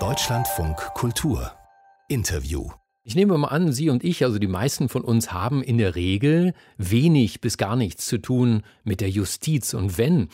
Deutschlandfunk Kultur Interview ich nehme mal an, Sie und ich, also die meisten von uns, haben in der Regel wenig bis gar nichts zu tun mit der Justiz. Und wenn,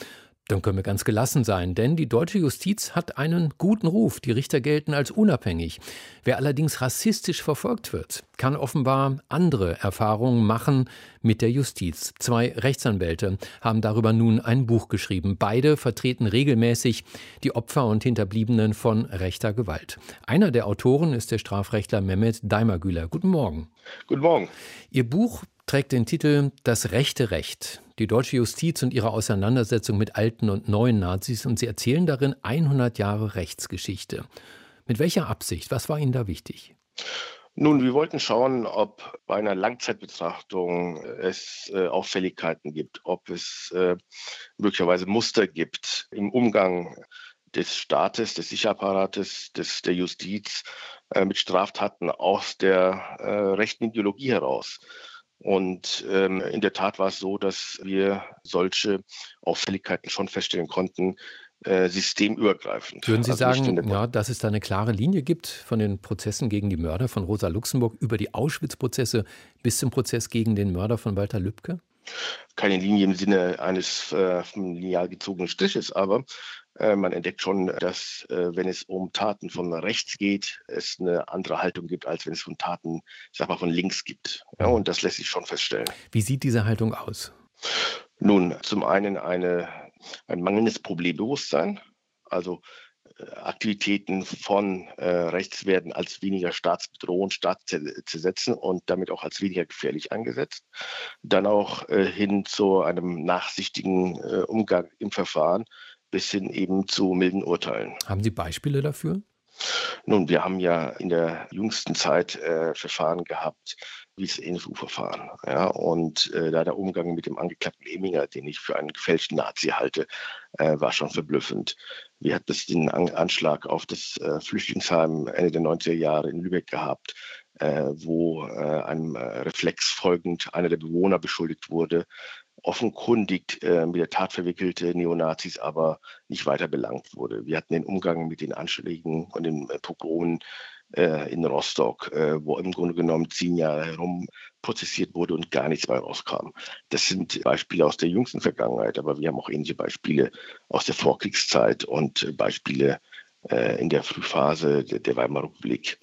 dann können wir ganz gelassen sein, denn die deutsche Justiz hat einen guten Ruf. Die Richter gelten als unabhängig. Wer allerdings rassistisch verfolgt wird, kann offenbar andere Erfahrungen machen mit der Justiz. Zwei Rechtsanwälte haben darüber nun ein Buch geschrieben. Beide vertreten regelmäßig die Opfer und Hinterbliebenen von rechter Gewalt. Einer der Autoren ist der Strafrechtler Mehmet Daimagüler. Guten Morgen. Guten Morgen. Ihr Buch trägt den Titel Das rechte Recht, die deutsche Justiz und ihre Auseinandersetzung mit alten und neuen Nazis und Sie erzählen darin 100 Jahre Rechtsgeschichte. Mit welcher Absicht? Was war Ihnen da wichtig? Nun, wir wollten schauen, ob bei einer Langzeitbetrachtung es äh, Auffälligkeiten gibt, ob es äh, möglicherweise Muster gibt im Umgang des Staates, des Sicherapparates, des, der Justiz äh, mit Straftaten aus der äh, rechten Ideologie heraus. Und ähm, in der Tat war es so, dass wir solche Auffälligkeiten schon feststellen konnten, äh, systemübergreifend. Würden Sie also sagen, ja, dass es da eine klare Linie gibt von den Prozessen gegen die Mörder von Rosa Luxemburg über die Auschwitz-Prozesse bis zum Prozess gegen den Mörder von Walter Lübcke? Keine Linie im Sinne eines äh, lineal gezogenen Striches, aber man entdeckt schon, dass äh, wenn es um Taten von rechts geht, es eine andere Haltung gibt, als wenn es von Taten, ich sag mal, von links gibt. Ja, und das lässt sich schon feststellen. Wie sieht diese Haltung aus? Nun, zum einen eine, ein mangelndes Problembewusstsein. Also äh, Aktivitäten von äh, rechts werden als weniger staatsbedrohend, staatszersetzen und damit auch als weniger gefährlich eingesetzt. Dann auch äh, hin zu einem nachsichtigen äh, Umgang im Verfahren bis hin eben zu milden Urteilen. Haben Sie Beispiele dafür? Nun, wir haben ja in der jüngsten Zeit äh, Verfahren gehabt, wie das NSU-Verfahren. Ja, und äh, da der Umgang mit dem angeklagten Eminger, den ich für einen gefälschten Nazi halte, äh, war schon verblüffend. Wir hatten den An Anschlag auf das äh, Flüchtlingsheim Ende der 90er Jahre in Lübeck gehabt, äh, wo äh, einem Reflex folgend einer der Bewohner beschuldigt wurde, offenkundig äh, mit der Tat verwickelte Neonazis aber nicht weiter belangt wurde. Wir hatten den Umgang mit den Anschlägen und den äh, Pogromen äh, in Rostock, äh, wo im Grunde genommen zehn Jahre herum prozessiert wurde und gar nichts bei rauskam. Das sind Beispiele aus der jüngsten Vergangenheit, aber wir haben auch ähnliche Beispiele aus der Vorkriegszeit und Beispiele äh, in der Frühphase der Weimarer Republik.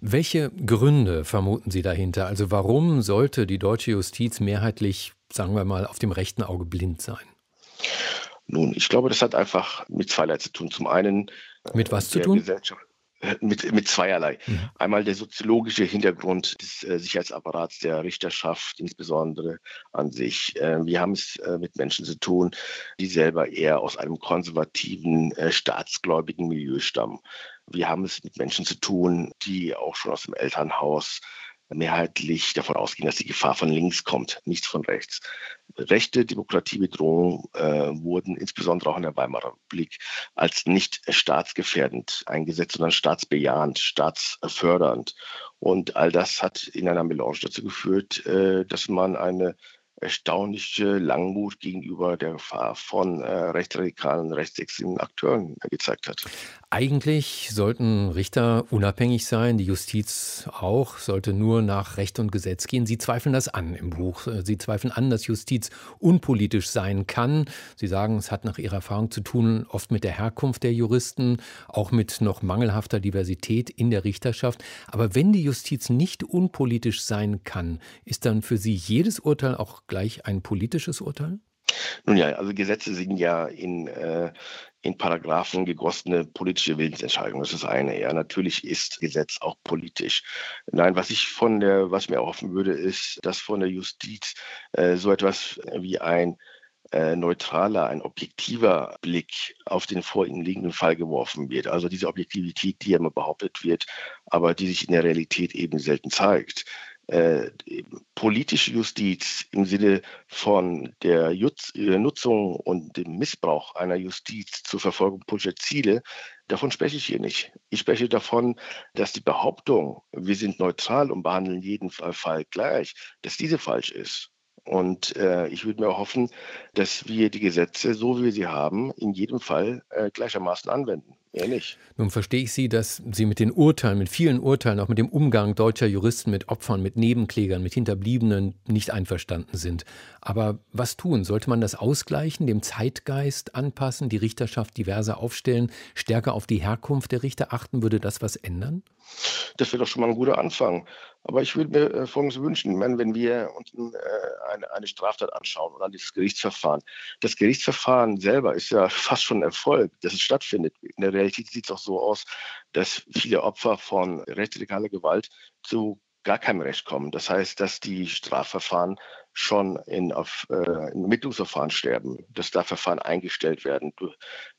Welche Gründe vermuten Sie dahinter? Also warum sollte die deutsche Justiz mehrheitlich sagen wir mal, auf dem rechten Auge blind sein? Nun, ich glaube, das hat einfach mit zweierlei zu tun. Zum einen mit was zu tun? Äh, mit, mit zweierlei. Mhm. Einmal der soziologische Hintergrund des äh, Sicherheitsapparats der Richterschaft, insbesondere an sich. Äh, wir haben es äh, mit Menschen zu tun, die selber eher aus einem konservativen, äh, staatsgläubigen Milieu stammen. Wir haben es mit Menschen zu tun, die auch schon aus dem Elternhaus mehrheitlich davon ausgehen, dass die Gefahr von links kommt, nicht von rechts. Rechte Demokratiebedrohungen äh, wurden insbesondere auch in der Weimarer Republik als nicht staatsgefährdend eingesetzt, sondern staatsbejahend, staatsfördernd. Und all das hat in einer Melange dazu geführt, äh, dass man eine erstaunliche Langmut gegenüber der Gefahr von äh, rechtsradikalen, rechtsextremen Akteuren gezeigt hat. Eigentlich sollten Richter unabhängig sein, die Justiz auch, sollte nur nach Recht und Gesetz gehen. Sie zweifeln das an im Buch. Sie zweifeln an, dass Justiz unpolitisch sein kann. Sie sagen, es hat nach Ihrer Erfahrung zu tun, oft mit der Herkunft der Juristen, auch mit noch mangelhafter Diversität in der Richterschaft. Aber wenn die Justiz nicht unpolitisch sein kann, ist dann für Sie jedes Urteil auch gleich ein politisches Urteil? Nun ja, also Gesetze sind ja in, äh, in Paragraphen gegossene politische Willensentscheidungen. Das ist eine. Ja, natürlich ist Gesetz auch politisch. Nein, was ich von der, was mir hoffen würde, ist, dass von der Justiz äh, so etwas wie ein äh, neutraler, ein objektiver Blick auf den vor ihnen liegenden Fall geworfen wird. Also diese Objektivität, die ja immer behauptet wird, aber die sich in der Realität eben selten zeigt äh, politische Justiz im Sinne von der Jutz, äh, Nutzung und dem Missbrauch einer Justiz zur Verfolgung politischer Ziele, davon spreche ich hier nicht. Ich spreche davon, dass die Behauptung, wir sind neutral und behandeln jeden Fall, gleich, dass diese falsch ist. Und äh, ich würde mir hoffen, dass wir die Gesetze, so wie wir sie haben, in jedem Fall äh, gleichermaßen anwenden. Ehrlich. Nun verstehe ich Sie, dass Sie mit den Urteilen, mit vielen Urteilen, auch mit dem Umgang deutscher Juristen mit Opfern, mit Nebenklägern, mit Hinterbliebenen nicht einverstanden sind. Aber was tun? Sollte man das ausgleichen, dem Zeitgeist anpassen, die Richterschaft diverser aufstellen, stärker auf die Herkunft der Richter achten? Würde das was ändern? Das wäre doch schon mal ein guter Anfang. Aber ich würde mir äh, Folgendes wünschen. Ich meine, wenn wir uns äh, eine, eine, Straftat anschauen oder dieses Gerichtsverfahren. Das Gerichtsverfahren selber ist ja fast schon ein Erfolg, dass es stattfindet. In der Realität sieht es auch so aus, dass viele Opfer von rechtsradikaler Gewalt zu gar keinem Recht kommen. Das heißt, dass die Strafverfahren schon in, auf, äh, in Ermittlungsverfahren sterben, dass da Verfahren eingestellt werden,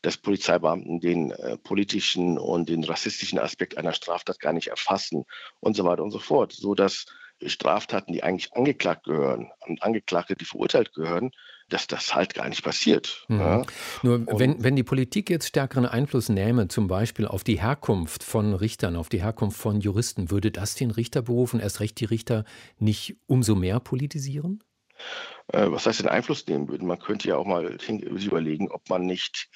dass Polizeibeamten den äh, politischen und den rassistischen Aspekt einer Straftat gar nicht erfassen und so weiter und so fort, so dass Straftaten, die eigentlich angeklagt gehören und Angeklagte, die verurteilt gehören, dass das halt gar nicht passiert. Mhm. Ja. Nur wenn, wenn die Politik jetzt stärkeren Einfluss nähme, zum Beispiel auf die Herkunft von Richtern, auf die Herkunft von Juristen, würde das den Richterberuf und erst recht die Richter nicht umso mehr politisieren? Äh, was heißt denn Einfluss nehmen würden? Man könnte ja auch mal überlegen, ob man nicht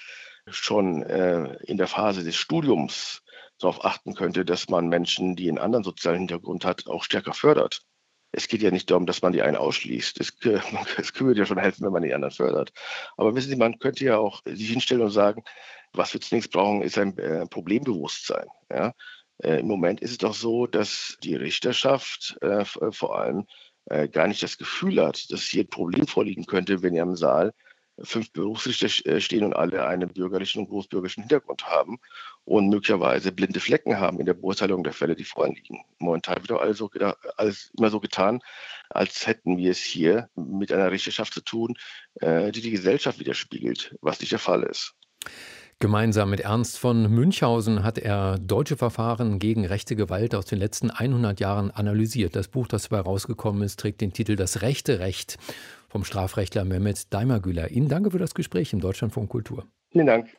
schon äh, in der Phase des Studiums darauf achten könnte, dass man Menschen, die einen anderen sozialen Hintergrund hat, auch stärker fördert. Es geht ja nicht darum, dass man die einen ausschließt. Es, es würde ja schon helfen, wenn man die anderen fördert. Aber wissen Sie, man könnte ja auch sich hinstellen und sagen, was wir zunächst brauchen, ist ein äh, Problembewusstsein. Ja? Äh, Im Moment ist es doch so, dass die Richterschaft äh, vor allem äh, gar nicht das Gefühl hat, dass hier ein Problem vorliegen könnte, wenn ihr im Saal fünf Berufsrichter äh, stehen und alle einen bürgerlichen und großbürgerlichen Hintergrund haben und möglicherweise blinde Flecken haben in der Beurteilung der Fälle, die vorliegen. Momentan wird also alles immer so getan, als hätten wir es hier mit einer Richterschaft zu tun, äh, die die Gesellschaft widerspiegelt, was nicht der Fall ist. Gemeinsam mit Ernst von Münchhausen hat er deutsche Verfahren gegen rechte Gewalt aus den letzten 100 Jahren analysiert. Das Buch, das dabei rausgekommen ist, trägt den Titel Das rechte Recht vom Strafrechtler Mehmet Daimagüler. Ihnen danke für das Gespräch im Deutschlandfunk Kultur. Vielen Dank.